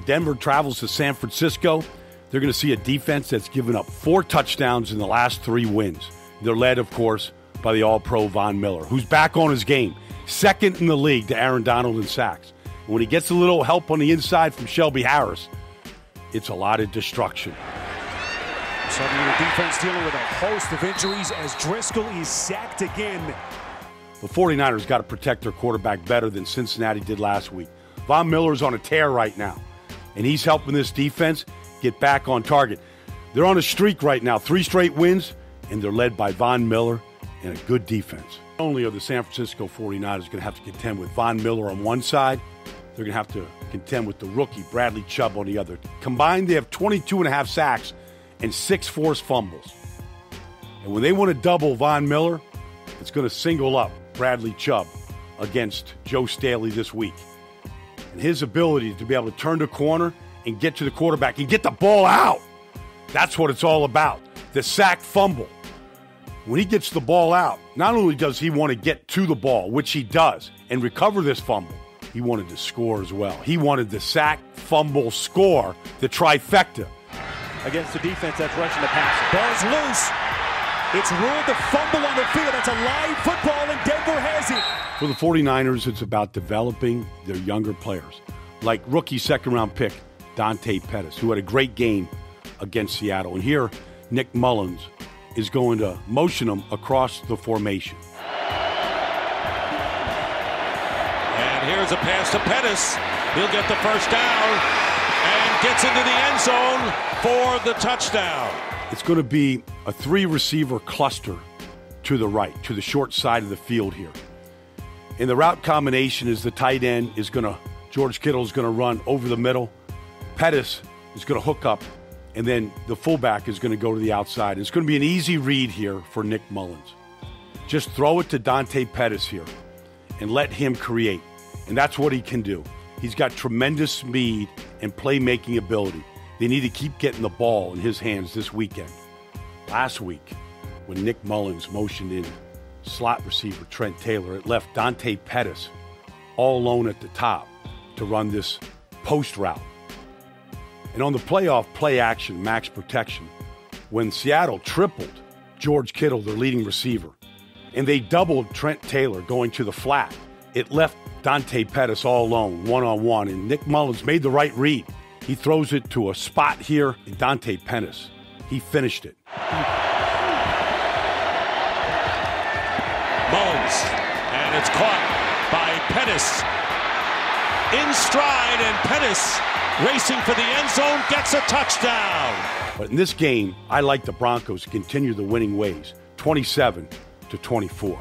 Denver travels to San Francisco. They're going to see a defense that's given up four touchdowns in the last three wins. They're led, of course, by the All Pro Von Miller, who's back on his game, second in the league to Aaron Donald in sacks. And when he gets a little help on the inside from Shelby Harris, it's a lot of destruction. Suddenly the defense dealing with a host of injuries as Driskel is sacked again. The 49ers got to protect their quarterback better than Cincinnati did last week. Von Miller's on a tear right now, and he's helping this defense get back on target. They're on a streak right now, three straight wins, and they're led by Von Miller and a good defense. Not only are the San Francisco 49ers going to have to contend with Von Miller on one side, they're going to have to contend with the rookie Bradley Chubb on the other. Combined, they have 22 and a half sacks and six forced fumbles. And when they want to double Von Miller, it's going to single up Bradley Chubb against Joe Staley this week. And his ability to be able to turn the corner and get to the quarterback and get the ball out. That's what it's all about. The sack fumble. When he gets the ball out, not only does he want to get to the ball, which he does, and recover this fumble, he wanted to score as well. He wanted the sack, fumble, score, the trifecta. Against the defense that's rushing the pass. Ball's loose. It's ruled the fumble on the field. That's a live football, and Denver has it. For the 49ers, it's about developing their younger players, like rookie second round pick Dante Pettis, who had a great game against Seattle. And here, Nick Mullens is going to motion him across the formation. And here's a pass to Pettis. He'll get the first down and gets into the end zone for the touchdown. It's going to be a three receiver cluster to the right, to the short side of the field here. And the route combination is the tight end is going to, George Kittle is going to run over the middle. Pettis is going to hook up, and then the fullback is going to go to the outside. It's going to be an easy read here for Nick Mullens. Just throw it to Dante Pettis here and let him create. And that's what he can do. He's got tremendous speed and playmaking ability. They need to keep getting the ball in his hands this weekend. Last week, when Nick Mullens motioned in slot receiver Trent Taylor, it left Dante Pettis all alone at the top to run this post route. And on the playoff play action, max protection, when Seattle tripled George Kittle, their leading receiver, and they doubled Trent Taylor going to the flat, it left Dante Pettis all alone, one on one, and Nick Mullens made the right read. He throws it to a spot here, and Dante Pettis, he finished it. Mullens, and it's caught by Pettis. In stride, and Pettis racing for the end zone gets a touchdown. But in this game, I like the Broncos to continue the winning ways, 27 to 24.